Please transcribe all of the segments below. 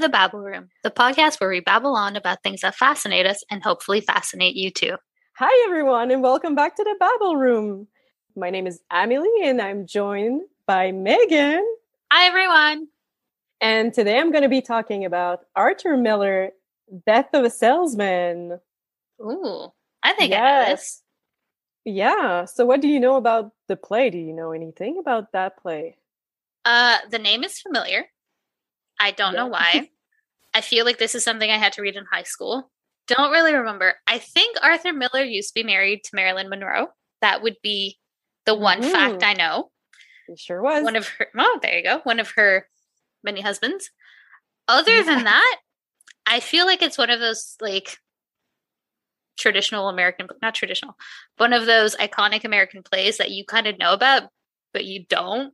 the Babble Room, the podcast where we babble on about things that fascinate us and hopefully fascinate you too. Hi, everyone, and welcome back to the Babble Room. My name is Amelie, and I'm joined by Megan. Hi, everyone. And today I'm going to be talking about Arthur Miller, Death of a Salesman. Ooh, I think yes. I know this. Yeah. So, what do you know about the play? Do you know anything about that play? Uh, the name is familiar. I don't yeah. know why. I feel like this is something I had to read in high school. Don't really remember. I think Arthur Miller used to be married to Marilyn Monroe. That would be the one mm. fact I know. He sure was. One of her oh, there you go. One of her many husbands. Other than that, I feel like it's one of those like traditional American not traditional, one of those iconic American plays that you kind of know about, but you don't.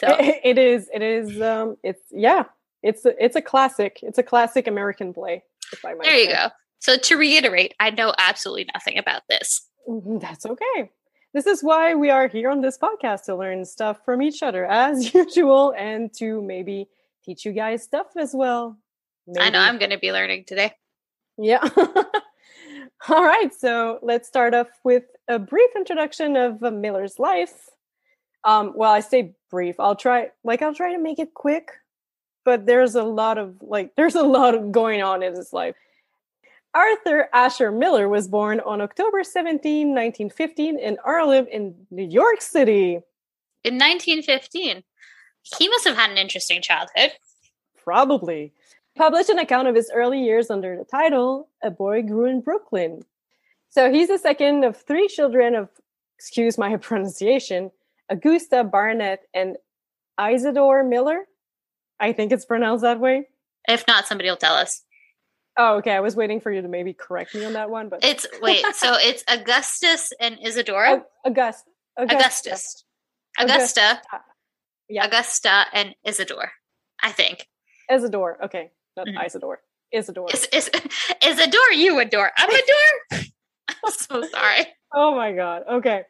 So. It, it is. It is. Um. It's yeah. It's a, it's a classic. It's a classic American play. there you go. So to reiterate, I know absolutely nothing about this. Mm-hmm, that's okay. This is why we are here on this podcast to learn stuff from each other as usual and to maybe teach you guys stuff as well. Maybe. I know I'm going to be learning today. Yeah. All right. So let's start off with a brief introduction of Miller's life. Um, well, I say brief. I'll try like I'll try to make it quick, but there's a lot of like there's a lot of going on in his life. Arthur Asher Miller was born on October 17, 1915 in Harlem in New York City. In 1915. He must have had an interesting childhood. Probably. Published an account of his early years under the title A Boy Grew in Brooklyn. So he's the second of three children of, excuse my pronunciation, Augusta Barnett and Isidore Miller. I think it's pronounced that way. If not, somebody will tell us. Oh, okay. I was waiting for you to maybe correct me on that one, but it's wait. so it's Augustus and Isadora. August. Augustus. Augusta. Augusta. Yeah. Augusta and Isidore. I think. Isidore. Okay, not mm-hmm. Isidore. Isidore. Is, is, Isidore, you adore. I'm adore. I'm so sorry. Oh my god. Okay.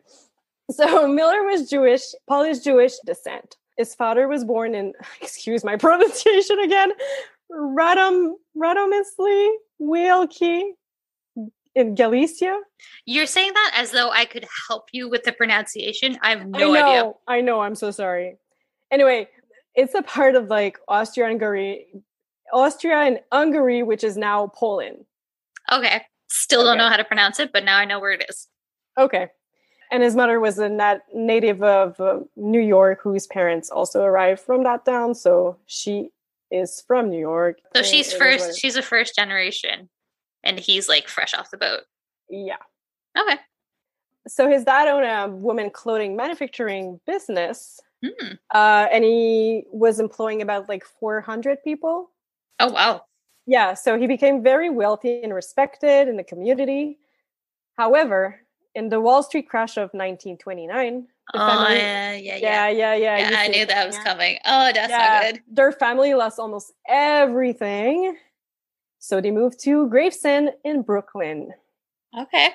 So Miller was Jewish, Polish Jewish descent. His father was born in, excuse my pronunciation again, Radom Radomysl Wielki in Galicia. You're saying that as though I could help you with the pronunciation. I have no idea. I know, idea. I know. I'm so sorry. Anyway, it's a part of like Austria and Hungary, Austria and Hungary, which is now Poland. Okay. Still don't know how to pronounce it, but now I know where it is. Okay. And his mother was a nat- native of uh, New York, whose parents also arrived from that town. So she is from New York. So she's first. She's a first generation, and he's like fresh off the boat. Yeah. Okay. So his dad owned a woman clothing manufacturing business, hmm. uh, and he was employing about like 400 people. Oh wow! Yeah, so he became very wealthy and respected in the community. However, in the Wall Street crash of 1929, oh, family, yeah, yeah, yeah, yeah, yeah. yeah I knew that was coming. Oh, that's yeah, not good. Their family lost almost everything, so they moved to Gravesend in Brooklyn. Okay.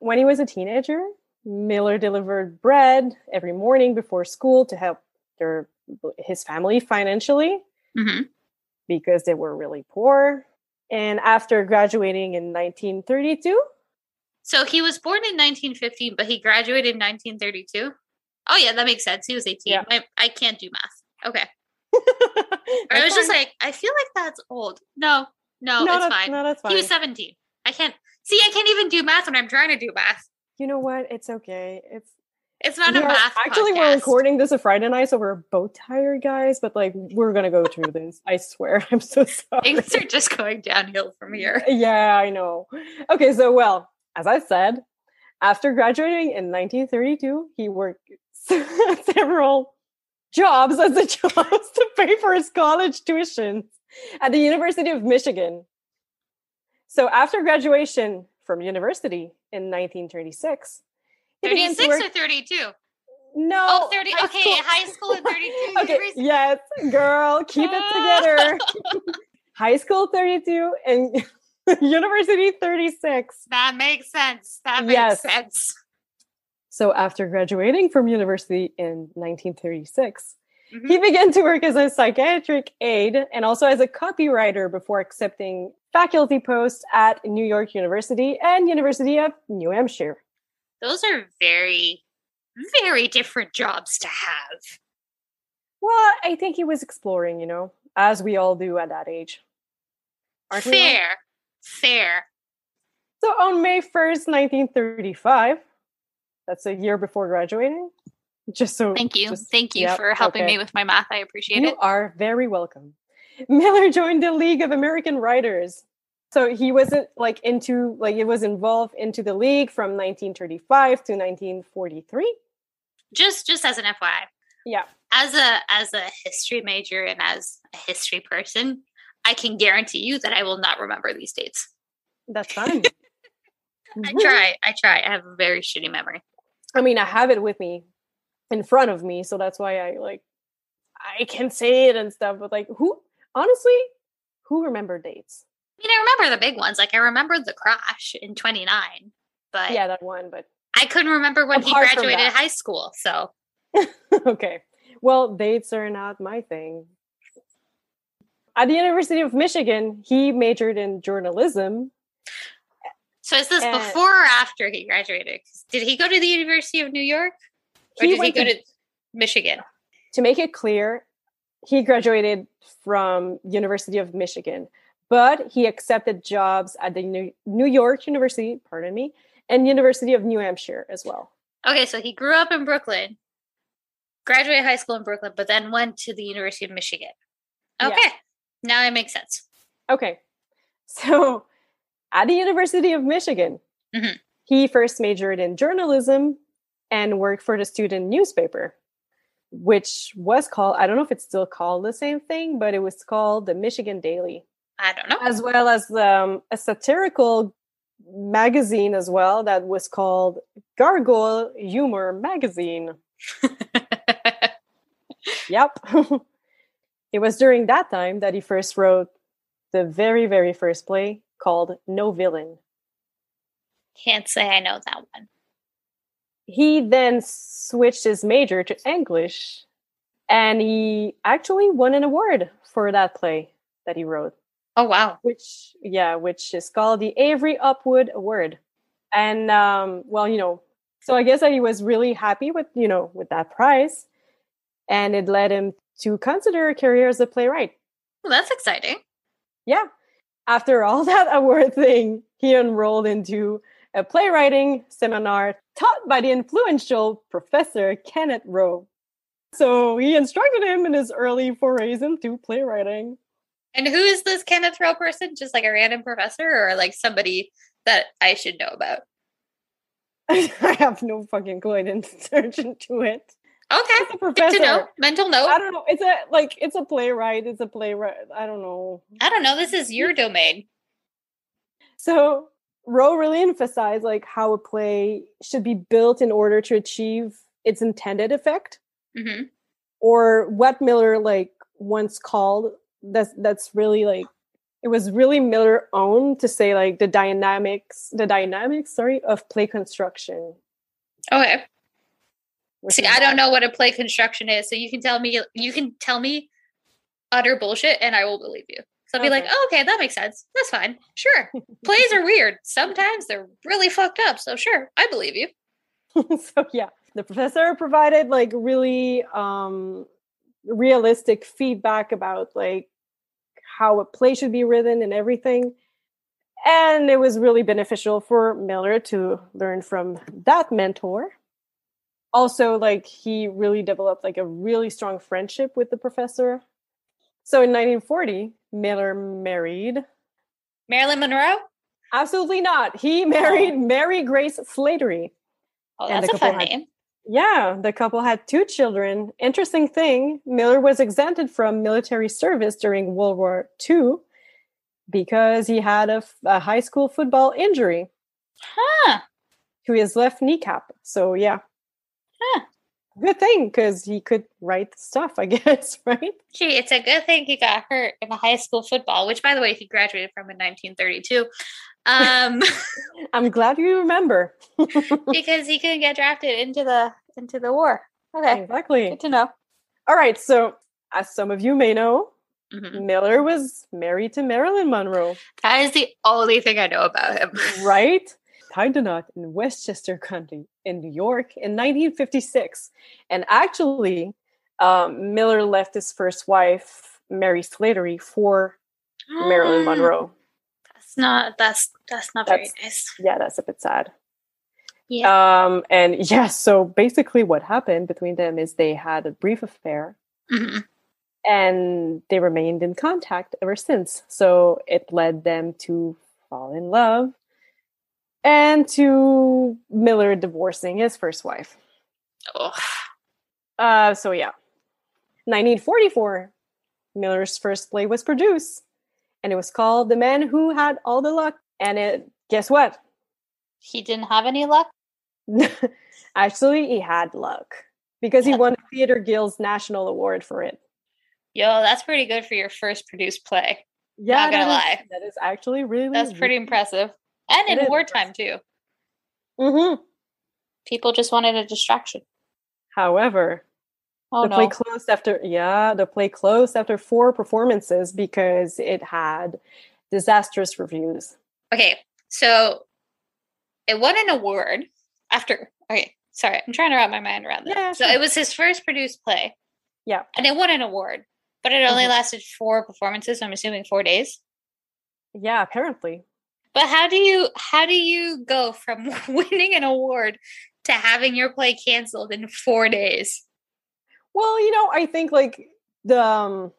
When he was a teenager, Miller delivered bread every morning before school to help their his family financially mm-hmm. because they were really poor. And after graduating in 1932, so he was born in 1915, but he graduated in 1932. Oh yeah, that makes sense. He was 18. Yeah. I, I can't do math. Okay. I was just like, I feel like that's old. No, no, no it's fine. No, that's fine. He was 17. I can't see. I can't even do math when I'm trying to do math. You know what? It's okay. It's it's not a math. Actually, podcast. we're recording this a Friday night, so we're both tired, guys. But like, we're gonna go through this. I swear. I'm so sorry. Things are just going downhill from here. Yeah, I know. Okay, so well, as I said, after graduating in 1932, he worked several jobs as a jobs to pay for his college tuition at the University of Michigan. So after graduation from university in 1936, 36 work- or 32? No. Oh, 30. High okay, school. high school and 32. okay, university. yes, girl, keep it together. high school 32 and University 36. That makes sense. That makes yes. sense. So after graduating from university in 1936, Mm-hmm. He began to work as a psychiatric aide and also as a copywriter before accepting faculty posts at New York University and University of New Hampshire. Those are very, very different jobs to have. Well, I think he was exploring, you know, as we all do at that age. Aren't fair, fair. So on May 1st, 1935, that's a year before graduating. Just so Thank you. Just, Thank you for helping okay. me with my math. I appreciate you it. You are very welcome. Miller joined the League of American Writers. So he wasn't like into like it was involved into the league from 1935 to 1943. Just just as an FYI. Yeah. As a as a history major and as a history person, I can guarantee you that I will not remember these dates. That's fine. I try. I try. I have a very shitty memory. I mean, I have it with me in front of me, so that's why I like I can say it and stuff. But like, who honestly, who remember dates? I mean, I remember the big ones. Like I remember the crash in '29, but yeah, that one. But I couldn't remember when he graduated high school. So okay, well, dates are not my thing. At the University of Michigan, he majored in journalism. So is this and before or after he graduated? Did he go to the University of New York? Or did he go to, to Michigan? To make it clear, he graduated from University of Michigan, but he accepted jobs at the New York University, pardon me, and University of New Hampshire as well. Okay, so he grew up in Brooklyn, graduated high school in Brooklyn, but then went to the University of Michigan. Okay, yeah. Now it makes sense. Okay, so at the University of Michigan, mm-hmm. he first majored in journalism and worked for the student newspaper, which was called, I don't know if it's still called the same thing, but it was called the Michigan Daily. I don't know. As well as um, a satirical magazine as well that was called Gargoyle Humor Magazine. yep. it was during that time that he first wrote the very, very first play called No Villain. Can't say I know that one. He then switched his major to English and he actually won an award for that play that he wrote. Oh wow. Which yeah, which is called the Avery Hopwood Award. And um well, you know, so I guess that he was really happy with, you know, with that prize and it led him to consider a career as a playwright. Well, that's exciting. Yeah. After all that award thing, he enrolled into a playwriting seminar taught by the influential professor Kenneth Rowe. So he instructed him in his early forays into playwriting. And who is this Kenneth Rowe person? Just like a random professor or like somebody that I should know about? I have no fucking clue. I didn't search into it. Okay. Good to know. Mental note. I don't know. It's a like it's a playwright. It's a playwright. I don't know. I don't know. This is your domain. So Rowe really emphasized like how a play should be built in order to achieve its intended effect, mm-hmm. or what Miller like once called that's that's really like it was really Miller own to say like the dynamics the dynamics sorry of play construction. Okay. See, I don't know what a play construction is, so you can tell me you can tell me utter bullshit and I will believe you. So I'll okay. be like, oh, okay, that makes sense. That's fine. Sure. Plays are weird. Sometimes they're really fucked up. So sure, I believe you. so yeah, the professor provided like really um realistic feedback about like how a play should be written and everything. And it was really beneficial for Miller to learn from that mentor. Also, like he really developed like a really strong friendship with the professor. So in 1940, Miller married Marilyn Monroe? Absolutely not. He married oh. Mary Grace Slattery. Oh, that's a fun had, name. Yeah, the couple had two children. Interesting thing Miller was exempted from military service during World War II because he had a, a high school football injury. Huh. To his left kneecap. So, yeah. Huh. Good thing because he could write stuff, I guess, right? Gee, it's a good thing he got hurt in the high school football, which, by the way, he graduated from in 1932. Um, I'm glad you remember because he couldn't get drafted into the into the war. Okay, exactly. Good to know. All right. So, as some of you may know, Mhm. Miller was married to Marilyn Monroe, That is the only thing I know about him. right? Knot in Westchester County in New York in 1956. And actually, um, Miller left his first wife, Mary Slattery, for Marilyn Monroe. That's not. That's that's not very nice. Yeah, that's a bit sad. Yeah. Um, and yeah, so basically what happened between them is they had a brief affair Mhm. and they remained in contact ever since. So it led them to fall in love and to Miller divorcing his first wife. Oh. Uh, so yeah, 1944, Miller's first play was produced, and it was called "The Man Who Had All the Luck." And it, guess what? He didn't have any luck. Actually, he had luck because he won the Theater Guild's National Award for it. Yo, that's pretty good for your first produced play. Yeah, Not gonna is- lie. that is actually really That's pretty impressive. And It in is wartime too. hmm People just wanted a distraction. However, Oh the no. play closed after yeah, the play closed after four performances because it had disastrous reviews. Okay, so it won an award after. Okay, sorry, I'm trying to wrap my mind around that. Yeah, So sure. it was his first produced play. Yeah. and it won an award, but it only Mhm. lasted four performances. I'm assuming four days. Yeah, apparently. But how do you how do you go from winning an award to having your play canceled in four days? Well, you know, I think like the um,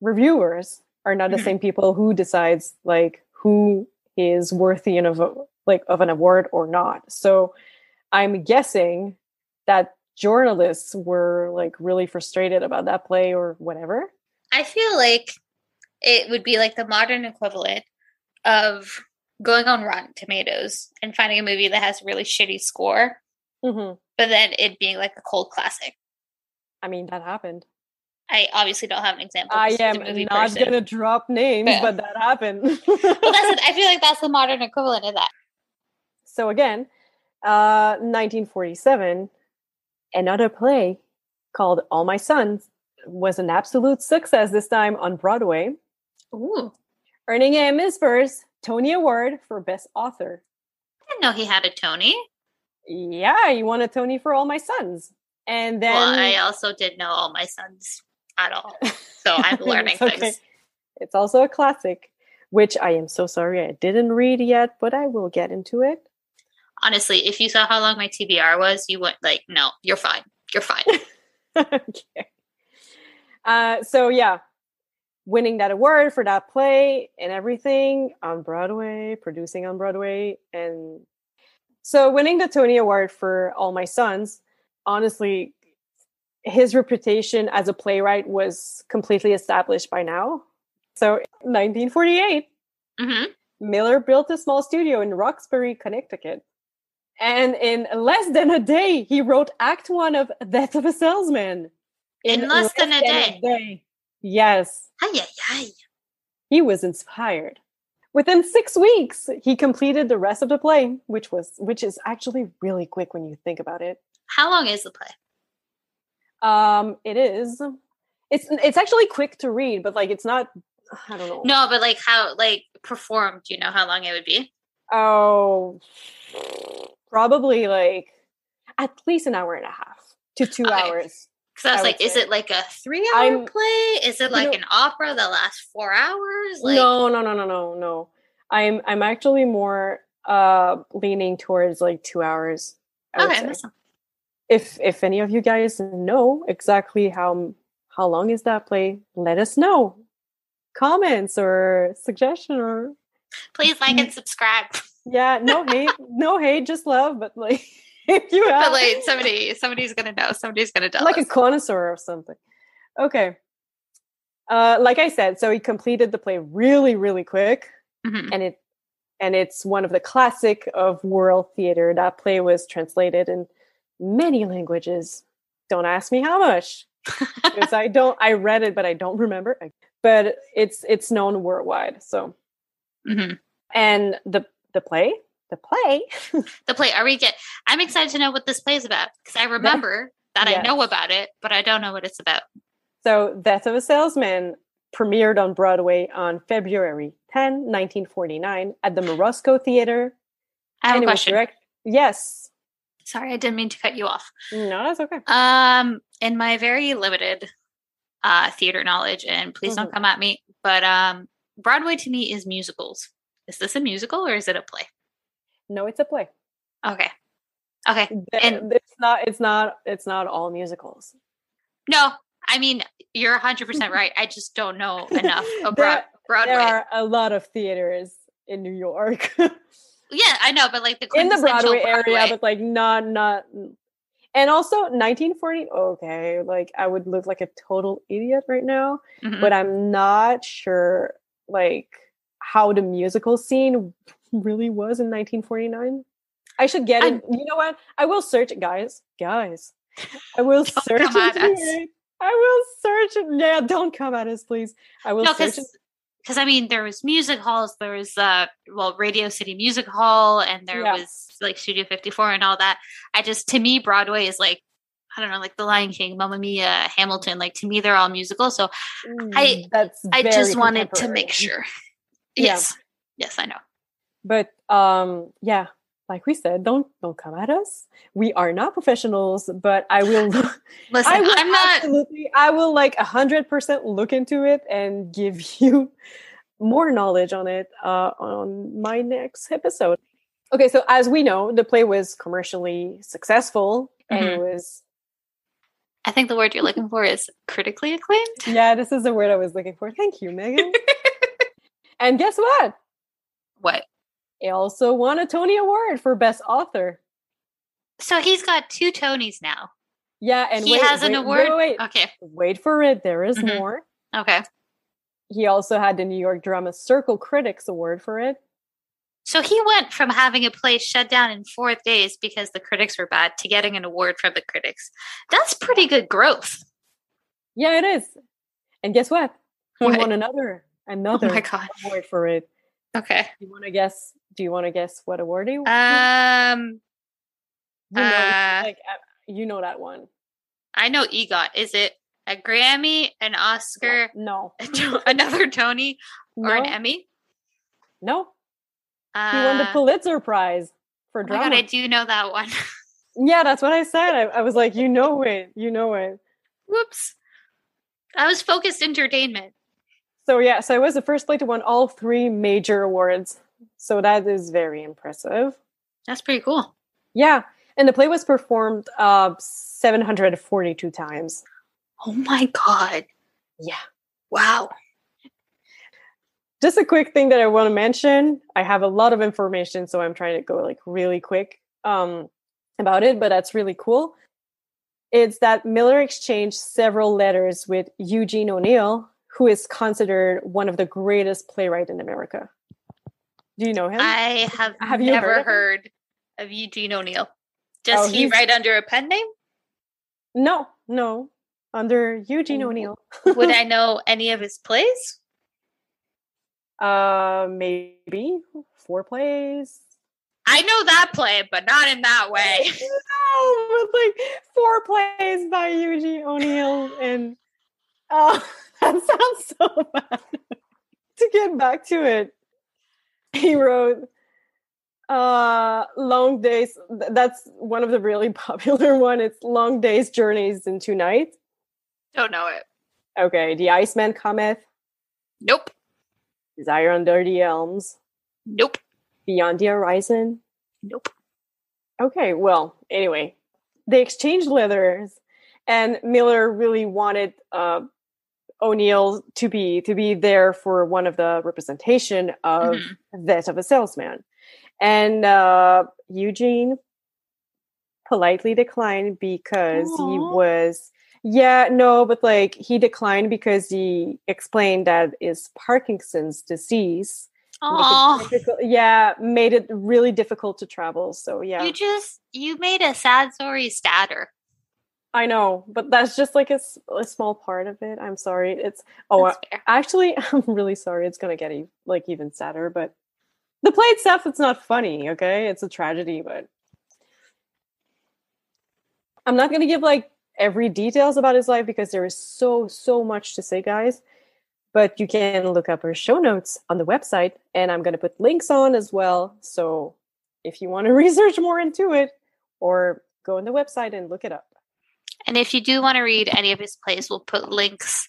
reviewers are not the Mhm. same people who decides like who is worthy of a, like of an award or not. So I'm guessing that journalists were like really frustrated about that play or whatever. I feel like it would be like the modern equivalent of going on Rotten Tomatoes and finding a movie that has a really shitty score, hmm but then it being like a cold classic. I mean, that happened. I obviously don't have an example. I movie not person. gonna drop names, Yeah. but that happened. Well, that's it. I feel like that's the modern equivalent of that. so again, uh, 1947, another play called All My Sons was an absolute success this time on Broadway, Ooh, earning his first Tony Award for Best Author. I didn't know he had a Tony. Yeah, he won a Tony for All My Sons. And then well, I also did know all my sons at all, so I'm learning It's okay. things. It's also a classic, which I am so sorry I didn't read yet, but I will get into it. Honestly, if you saw how long my TBR was, you would like, no, you're fine. You're fine. okay. Uh, so yeah, winning that award for that play and everything on Broadway, producing on Broadway, and so winning the Tony Award for All My Sons, honestly, his reputation as a playwright was completely established by now. So 1948, hmm Miller built a small studio in Roxbury, Connecticut. And in less than a day, he wrote Act One of Death of a Salesman. In less than a day. Yes, Ay, ay, ay. he was inspired. Within six weeks, he completed the rest of the play, which was which is actually really quick when you think about it. How long is the play? Um, it is. It's it's actually quick to read, but like it's not. I don't know. No, but like how like performed, do you know how long it would be? Oh, probably like at least an hour and a half to two Okay. hours. Because I was I like, is say. it like a three hour I'm- play? Is it like know- an opera that lasts four hours? Like no, no, no, no, no, no. I'm I'm actually more uh leaning towards like two hours. I okay, say. that's not- If if any of you guys know exactly how how long is that play, let us know. Comments or suggestion or please like and subscribe. yeah, no hate, no hate, just love. But like if you have but like somebody somebody's gonna know. Somebody's gonna tell like a connoisseur of something. Okay. Uh, like I said, so he completed the play really, really quick, Mhm. and it and it's one of the classic of world theater. That play was translated in many languages. Don't ask me how much, because I don't. I read it, but I don't remember. But it's it's known worldwide. So Mhm. and the the play, the play. The play. Are we get? I'm excited to know what this play is about because I remember that yes. I know about it, but I don't know what it's about. So, Death of a Salesman premiered on Broadway on February 10, 1949, at the Morosco Theater. I have a question. Direct- yes. Sorry, I didn't mean to cut you off. No, that's okay. Um, in my very limited uh, theater knowledge, and please mm-hmm. don't come at me, but um, Broadway to me is musicals. Is this a musical or is it a play? No, it's a play. Okay. Okay. And it's not it's not it's not all musicals. No, I mean you're 100% right. I just don't know enough about there, Broadway. There are a lot of theaters in New York. yeah, I know, but like the in the Broadway, Broadway, area, but like not not and also 1940 okay like i would look like a total idiot right now mm-hmm. but i'm not sure like how the musical scene really was in 1949 I should get it. You know what? I will search it, guys. Guys, I will search it. I will search it. Yeah, don't come at us, please. I will no, search it. Because I mean, there was music halls. There was uh, well, Radio City Music Hall, and there yeah. was like Studio 54 and all that. I just to me, Broadway is like I don't know, like The Lion King, Mamma Mia, Hamilton. Like to me, they're all musicals. So mm, I that's I just wanted to make sure. Yes, yeah. yes, I know. But um, yeah, like we said, don't don't come at us. We are not professionals, but I will. Listen, I will I'm not. I will like a hundred percent look into it and give you more knowledge on it uh, on my next episode. Okay, so as we know, the play was commercially successful, mm-hmm. and it was. I think the word you're looking for is critically acclaimed. Yeah, this is the word I was looking for. Thank you, Megan. and guess what? What? He also won a Tony Award for Best Author. So he's got two Tonys now. Yeah, and he wait, has an wait, award. Wait, okay, wait for it. There is mm-hmm. more. Okay. He also had the New York Drama Circle Critics Award for it. So he went from having a play shut down in four days because the critics were bad to getting an award from the critics. That's pretty good growth. Yeah, it is. And guess what? He what? won another another oh my God. award for it. Okay. You want to guess do you want to guess what award he won? Um, you know, uh, like uh, you know that one. I know EGOT. Is it a Grammy, an Oscar, no, another Tony, or no. an Emmy? No. Uh, he won the uh, Pulitzer Prize for drama. Oh God, I do know that one. yeah, that's what I said. I, I was like, you know it, you know it. Whoops. I was focused entertainment. So yeah, so it was the first play to win all three major awards. So that is very impressive. That's pretty cool. Yeah. And the play was performed uh, 742 times. Oh my God. Yeah. Wow. Just a quick thing that I want to mention. I have a lot of information, so I'm trying to go like really quick um, about it, but that's really cool. It's that Miller exchanged several letters with Eugene O'Neill, who is considered one of the greatest playwright in America. Do you know him? I have, have you never heard, heard of Eugene O'Neill. Does oh, he write under a pen name? No, no. Under Eugene O'Neill. Would I know any of his plays? Uh maybe four plays. I know that play, but not in that way. no, but like four plays by Eugene O'Neill and oh that sounds so bad. to get back to it, he wrote uh long days that's one of the really popular one. It's long days journeys in two nights. Don't know it. Okay the iceman cometh. Nope. Desire under the elms. Nope. Beyond the horizon. Nope. Okay well anyway they exchanged letters and miller really wanted uh O'Neill to be to be there for one of the representation of mm-hmm. that of a salesman, and uh, Eugene politely declined because Aww. he was yeah no but like he declined because he explained that is Parkinson's disease. yeah, made it really difficult to travel. So yeah, you just you made a sad story sadder. I know, but that's just like a, a small part of it. I'm sorry. It's oh, actually, I'm really sorry. It's gonna get like even sadder, but the play itself, it's not funny. Okay, it's a tragedy, but I'm not gonna give like every details about his life because there is so so much to say, guys. But you can look up our show notes on the website, and I'm going to put links on as well. So if you want to research more into it, or go on the website and look it up. And if you do want to read any of his plays, we'll put links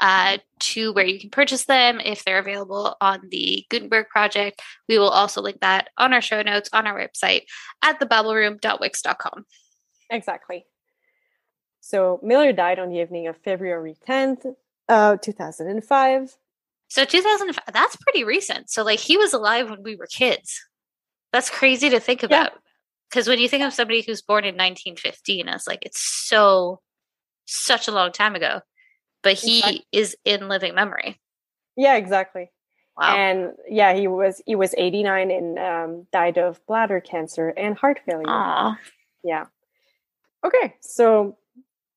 uh, to where you can purchase them if they're available on the Gutenberg project. We will also link that on our show notes on our website at thebabelroom.wix.com. Exactly. So Miller died on the evening of February 10th, uh, 2005. So 2005, that's pretty recent. So like he was alive when we were kids. That's crazy to think about. Because when you think of somebody who's born in 1915, it's like it's so such a long time ago but he exactly. is in living memory. Yeah, exactly. Wow. And yeah, he was he was 89 and um, died of bladder cancer and heart failure. Aww. Yeah. Okay, so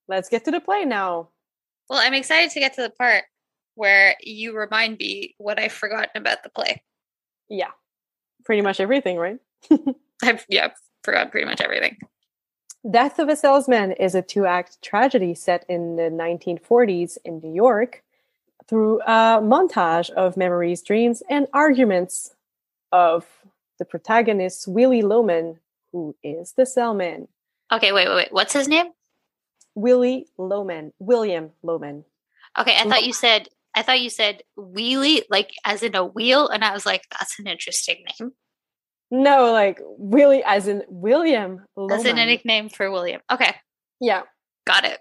let's get to the play now. Well, I'm excited to get to the part where you remind me what I've forgotten about the play. Yeah. Pretty much everything, right? I've yeah, forgotten pretty much everything. Death of a Salesman is a two act tragedy set in the 1940s in New York through a montage of memories, dreams, and arguments of the protagonist, Willie Loman, who is the Salesman. Okay, wait, wait, wait. What's his name? Willie Loman. William Loman. Okay, I thought you said I thought you said wheelie, like as in a wheel, and I was like, that's an interesting name. No, like Willie, as in William. Loman. As in a nickname for William. Okay. Yeah. Got it.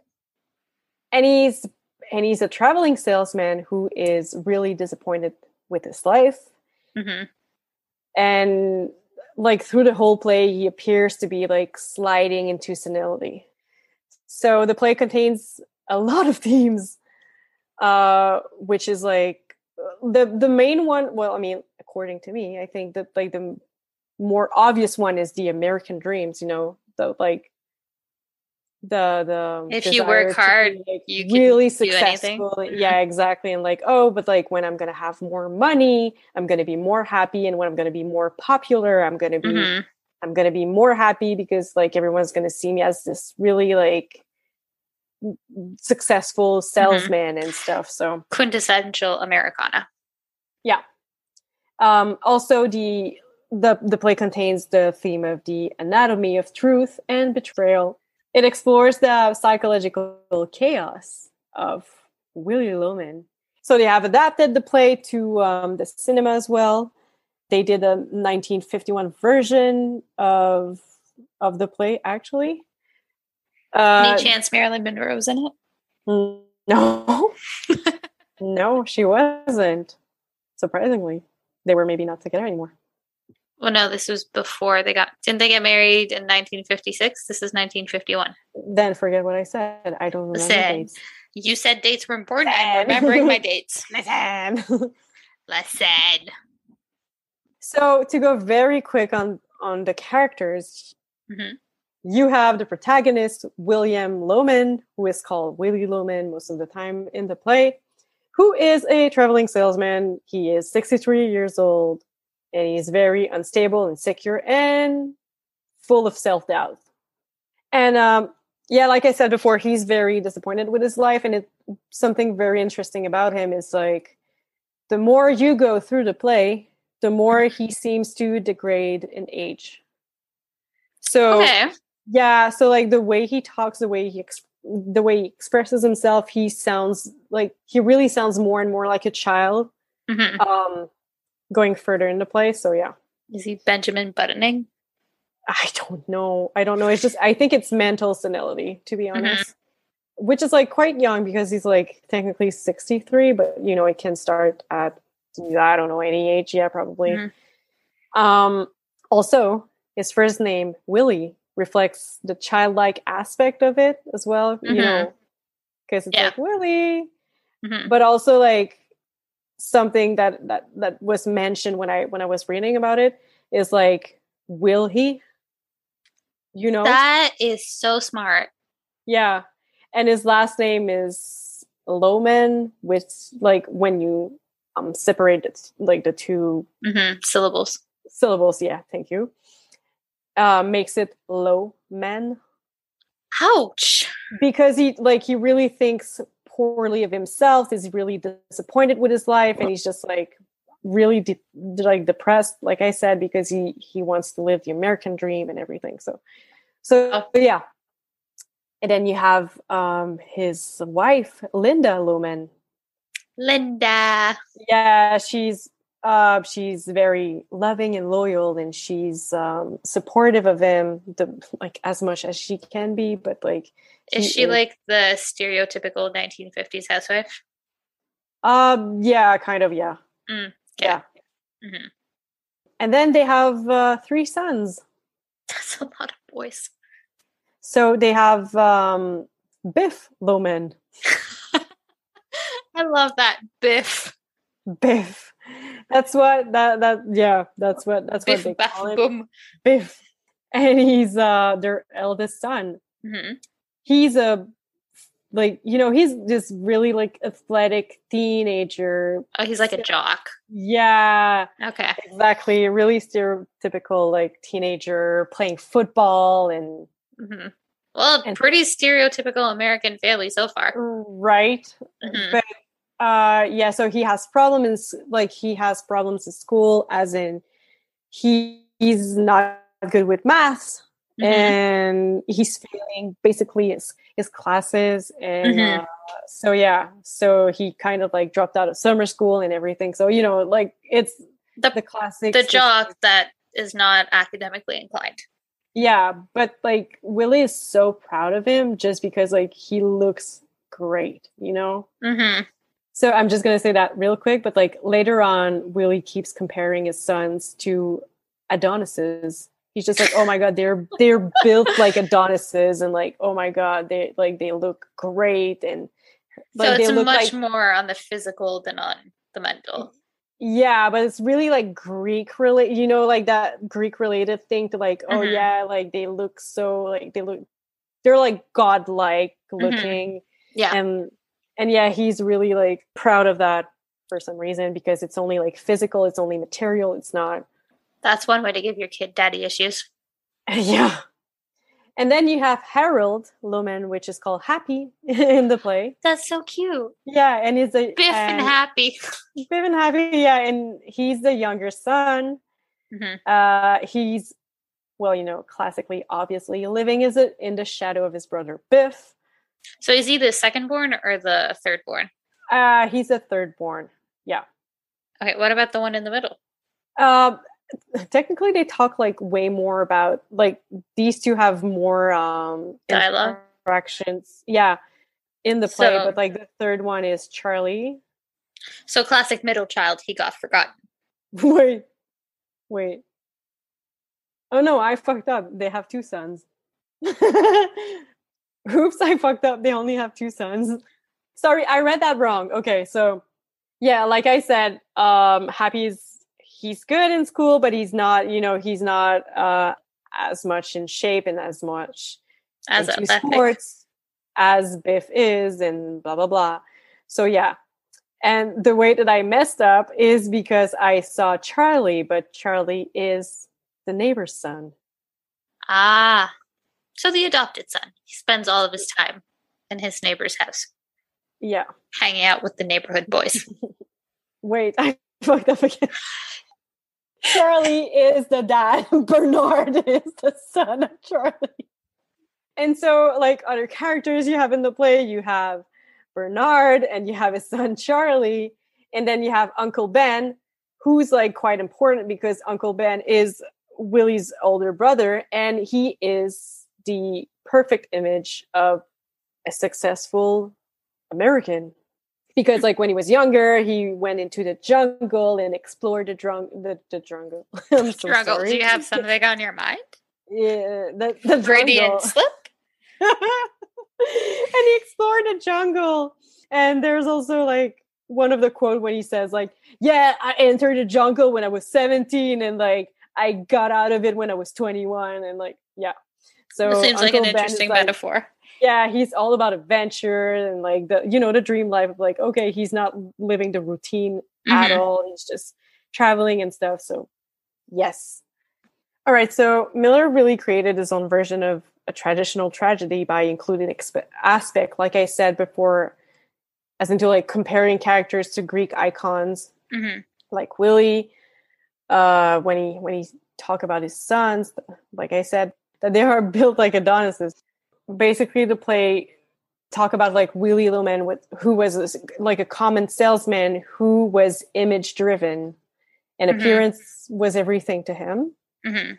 And he's and he's a traveling salesman who is really disappointed with his life. Mm-hmm. And like through the whole play, he appears to be like sliding into senility. So the play contains a lot of themes, uh, which is like the the main one. Well, I mean, according to me, I think that like the more obvious one is the American dreams, you know, the like the the if you work hard, be, like, you really successful. Yeah, exactly. And like, oh, but like when I'm gonna have more money, I'm gonna be more happy, and when I'm gonna be more popular, I'm gonna be mm-hmm. I'm gonna be more happy because like everyone's gonna see me as this really like successful mm-hmm. salesman mm-hmm. and stuff. So quintessential Americana. Yeah. Um, also the the, the play contains the theme of the anatomy of truth and betrayal. It explores the psychological chaos of Willie Loman. So they have adapted the play to um, the cinema as well. They did a 1951 version of of the play, actually. Uh, Any chance Marilyn Monroe's in it? No, no, she wasn't. Surprisingly, they were maybe not together anymore. Well, no, this was before they got. Didn't they get married in 1956? This is 1951. Then forget what I said. I don't remember Listen, dates. You said dates were important. Listen. I'm remembering my dates. Listen. Listen. So to go very quick on on the characters, mm-hmm. you have the protagonist William Loman, who is called Willie Loman most of the time in the play, who is a traveling salesman. He is 63 years old and he's very unstable, and insecure, and full of self doubt. And um, yeah, like I said before, he's very disappointed with his life, and it, something very interesting about him is like the more you go through the play, the more he seems to degrade in age. So okay. yeah, so like the way he talks, the way he ex- the way he expresses himself, he sounds like he really sounds more and more like a child. Mm-hmm. Um, going further into play. So yeah. Is he Benjamin Buttoning? I don't know. I don't know. It's just I think it's mental senility, to be mm-hmm. honest. Mm-hmm. Which is like quite young because he's like technically 63, but you know, it can start at I don't know, any age, yeah, probably. Mm-hmm. Um also his first name, Willie, reflects the childlike aspect of it as well, mm-hmm. you know. Because it's yeah. like Willie. Mm-hmm. But also like something that that that was mentioned when I when I was reading about it is like, will he? You know, that is so smart. Yeah, and his last name is Loman, which like when you um separate it, like the 2 mm-hmm. syllables. Syllables, yeah. Thank you. Uh, makes it low man. Ouch. Because he like he really thinks poorly of himself, is really disappointed with his life, and he's just like really de- like depressed, like I said, because he he wants to live the American dream and everything. So, so oh. yeah. And then you have um his wife, Linda Lumen. Linda. Yeah, she's uh, she's very loving and loyal, and she's um, supportive of him, the, like as much as she can be. But like, is she is, like the stereotypical 1950s housewife? Um, yeah, kind of, yeah, mm, okay. yeah. Mm-hmm. And then they have uh, three sons. That's a lot of boys. So they have um, Biff Loman. I love that Biff. Biff. That's what that that yeah. That's what that's Biff, what they call him. Boom. Biff, and he's uh their eldest son. Mm-hmm. He's a like you know he's this really like athletic teenager. Oh, he's like a jock. Yeah. Okay. Exactly. Really stereotypical like teenager playing football and. Mm-hmm. Well, and, pretty stereotypical American family so far. Right. Mm-hmm. But uh yeah so he has problems like he has problems in school as in he he's not good with maths mm-hmm. and he's failing basically his his classes and mm-hmm. uh, so yeah so he kind of like dropped out of summer school and everything so you know like it's the, the classic the jock that is not academically inclined yeah but like willie is so proud of him just because like he looks great you know mm-hmm. So I'm just going to say that real quick, but like later on, Willie keeps comparing his sons to Adonises. He's just like, oh my god, they're they're built like Adonises, and like, oh my god, they like they look great, and like, so it's much like, more on the physical than on the mental. Yeah, but it's really like Greek related, you know, like that Greek related thing to like, oh mm-hmm. yeah, like they look so like they look, they're like godlike mm-hmm. looking. Mm-hmm. Yeah, and and yeah he's really like proud of that for some reason because it's only like physical it's only material it's not that's one way to give your kid daddy issues yeah and then you have harold lumen which is called happy in the play that's so cute yeah and he's a biff and, and happy biff and happy yeah and he's the younger son mm-hmm. uh he's well you know classically obviously living is it in the shadow of his brother biff so is he the second born or the third born? Uh he's a third born. Yeah. Okay, what about the one in the middle? Um technically they talk like way more about like these two have more um dialogue interactions. Yeah. In the play, so, but like the third one is Charlie. So classic middle child, he got forgotten. wait. Wait. Oh no, I fucked up. They have two sons. Oops, I fucked up. They only have two sons. Sorry, I read that wrong. Okay, so yeah, like I said, um, Happy's he's good in school, but he's not, you know, he's not uh as much in shape and as much as into sports as Biff is and blah blah blah. So yeah. And the way that I messed up is because I saw Charlie, but Charlie is the neighbor's son. Ah. So the adopted son. He spends all of his time in his neighbor's house. Yeah. Hanging out with the neighborhood boys. Wait, I fucked up again. Charlie is the dad. Bernard is the son of Charlie. And so, like other characters you have in the play, you have Bernard and you have his son Charlie. And then you have Uncle Ben, who's like quite important because Uncle Ben is Willie's older brother and he is the perfect image of a successful American. Because like when he was younger, he went into the jungle and explored the drunk the, the jungle. I'm so jungle. Sorry. Do you have something on your mind? Yeah, the, the Freudian slip. and he explored the jungle. And there's also like one of the quote when he says like, "Yeah, I entered the jungle when I was 17, and like I got out of it when I was 21." And like, yeah, so it seems Uncle like an ben interesting like, metaphor. Yeah, he's all about adventure and like the you know the dream life of like okay, he's not living the routine mm-hmm. at all. He's just traveling and stuff. So yes. All right, so Miller really created his own version of a traditional tragedy by including exp- aspect, like I said before, as into like comparing characters to Greek icons, hmm like Willie. Uh, when he when he talk about his sons, like I said, that they are built like Adonises. Basically, the play talk about like Willy Loman, with who was this, like a common salesman who was image driven, and Mhm. appearance was everything to him. Hmm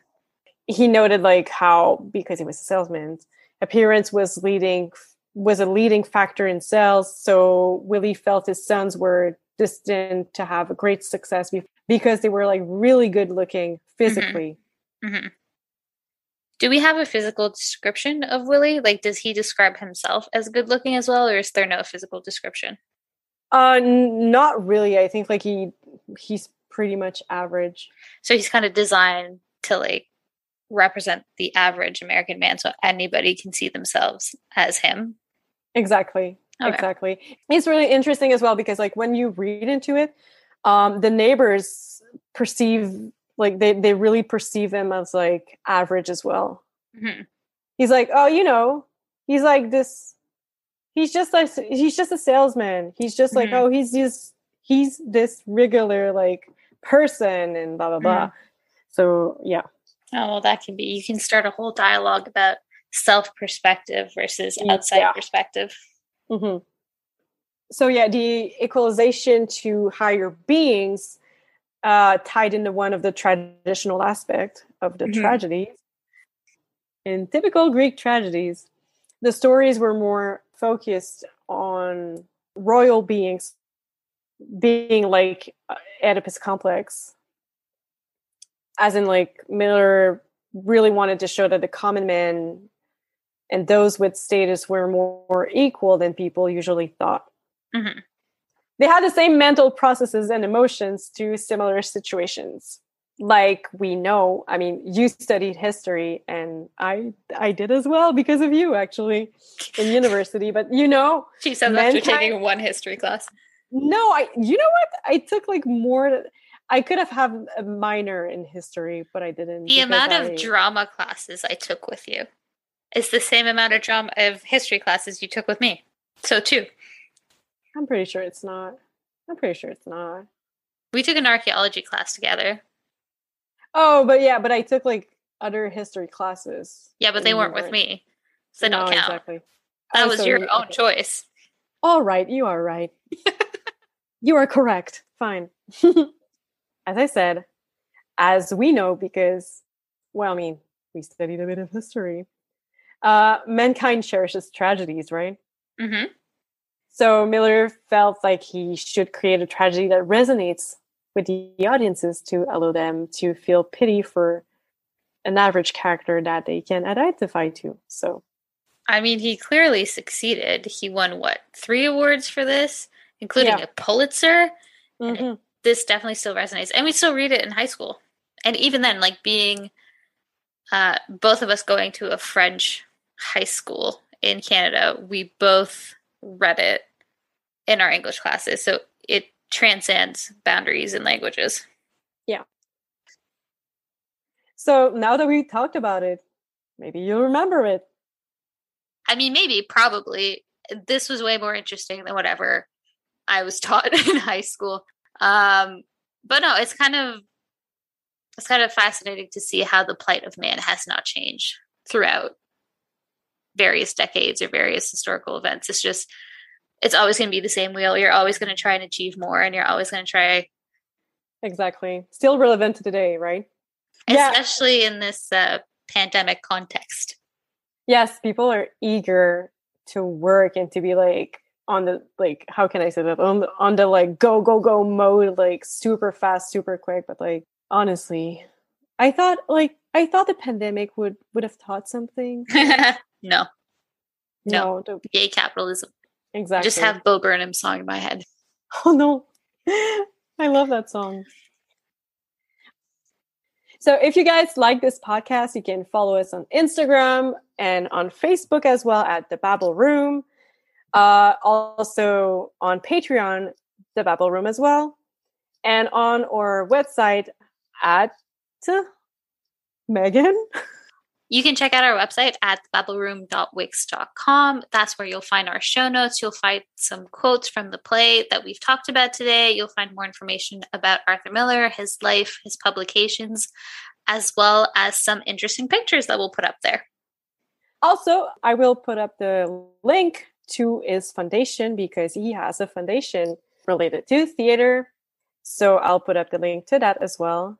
he noted like how because he was a salesman appearance was leading was a leading factor in sales. So willy felt his sons were destined to have a great success because they were like really good looking physically. Hmm Do we have a physical description of Willy? Like, does he describe himself as good looking as well, or is there no physical description? uh n- not really i think like he he's pretty much average So he's kind of designed to like represent the average American man, so anybody can see themselves as him. Exactly. Okay. Exactly. It's really interesting as well because like when you read into it, um, the neighbors perceive like they, they really perceive him as like average as well. hmm He's like, oh, you know, he's like this he's just like he's just a salesman. He's just like, Mhm. oh, he's just he's this regular like person and blah blah blah. So yeah. Oh well, that can be. You can start a whole dialogue about self perspective versus Mm, outside yeah. perspective. hmm So yeah, the equalization to higher beings uh, tied into one of the traditional aspect of the Mhm. tragedies. In typical Greek tragedies, the stories were more focused on royal beings being like uh, Oedipus complex, as in like Miller really wanted to show that the common man and those with status were more equal than people usually thought. hmm They had the same mental processes and emotions to similar situations. Like we know, I mean, you studied history and I I did as well because of you actually in university, but you know, She said that after taking one history class. no, I you know what? I took like more I could have had a minor in history, but I didn't. The amount I- of drama classes I took with you is the same amount of drama of history classes you took with me. So two. I'm pretty sure it's not. I'm pretty sure it's not. We took an archaeology class together. Oh, but yeah, but I took like other history classes. Yeah, but they weren't with me. So No, don't count. exactly. That Oh, was so your you- own okay. choice. All right, you are right. you are correct. Fine. as I said, as we know, because, well, I mean, we studied a bit of history, uh, mankind cherishes tragedies, right? hmm So Miller felt like he should create a tragedy that resonates with the audiences to allow them to feel pity for an average character that they can identify to. So I mean, he clearly succeeded. He won what three awards for this, including Yeah. a Pulitzer. mhm. This definitely still resonates, and we still read it in high school. And even then, like being uh, both of us going to a French high school in Canada, we both read it in our English classes. So it transcends boundaries and languages. Yeah. So now that we talked about it, maybe you'll remember it. I mean, maybe, probably. This was way more interesting than whatever I was taught in high school. Um, but no, it's kind of it's kind of fascinating to see how the plight of man has not changed throughout various decades or various historical events. It's just it's always going to be the same wheel. You're always going to try and achieve more, and you're always going to try, Exactly. Still relevant to today, right? Yeah. especially in this uh, pandemic context. Yes, people are eager to work and to be like on the like how can I say that on the on the like go go go mode like super fast super quick but like honestly I thought like I thought the pandemic would would have taught something no, no, No. capitalism. I exactly just have Bo Burnham song in my head. oh no I love that song so if you guys like this podcast you can follow us on Instagram and on Facebook as well at the Babel Room uh, also on Patreon, the Babel Room as well, and on our website at Megan. You can check out our website at babbleroom.wix.com. That's where you'll find our show notes. You'll find some quotes from the play that we've talked about today. You'll find more information about Arthur Miller, his life, his publications, as well as some interesting pictures that we'll put up there. Also, I will put up the link to his foundation because he has a foundation related to theater. So I'll put up the link to that as well.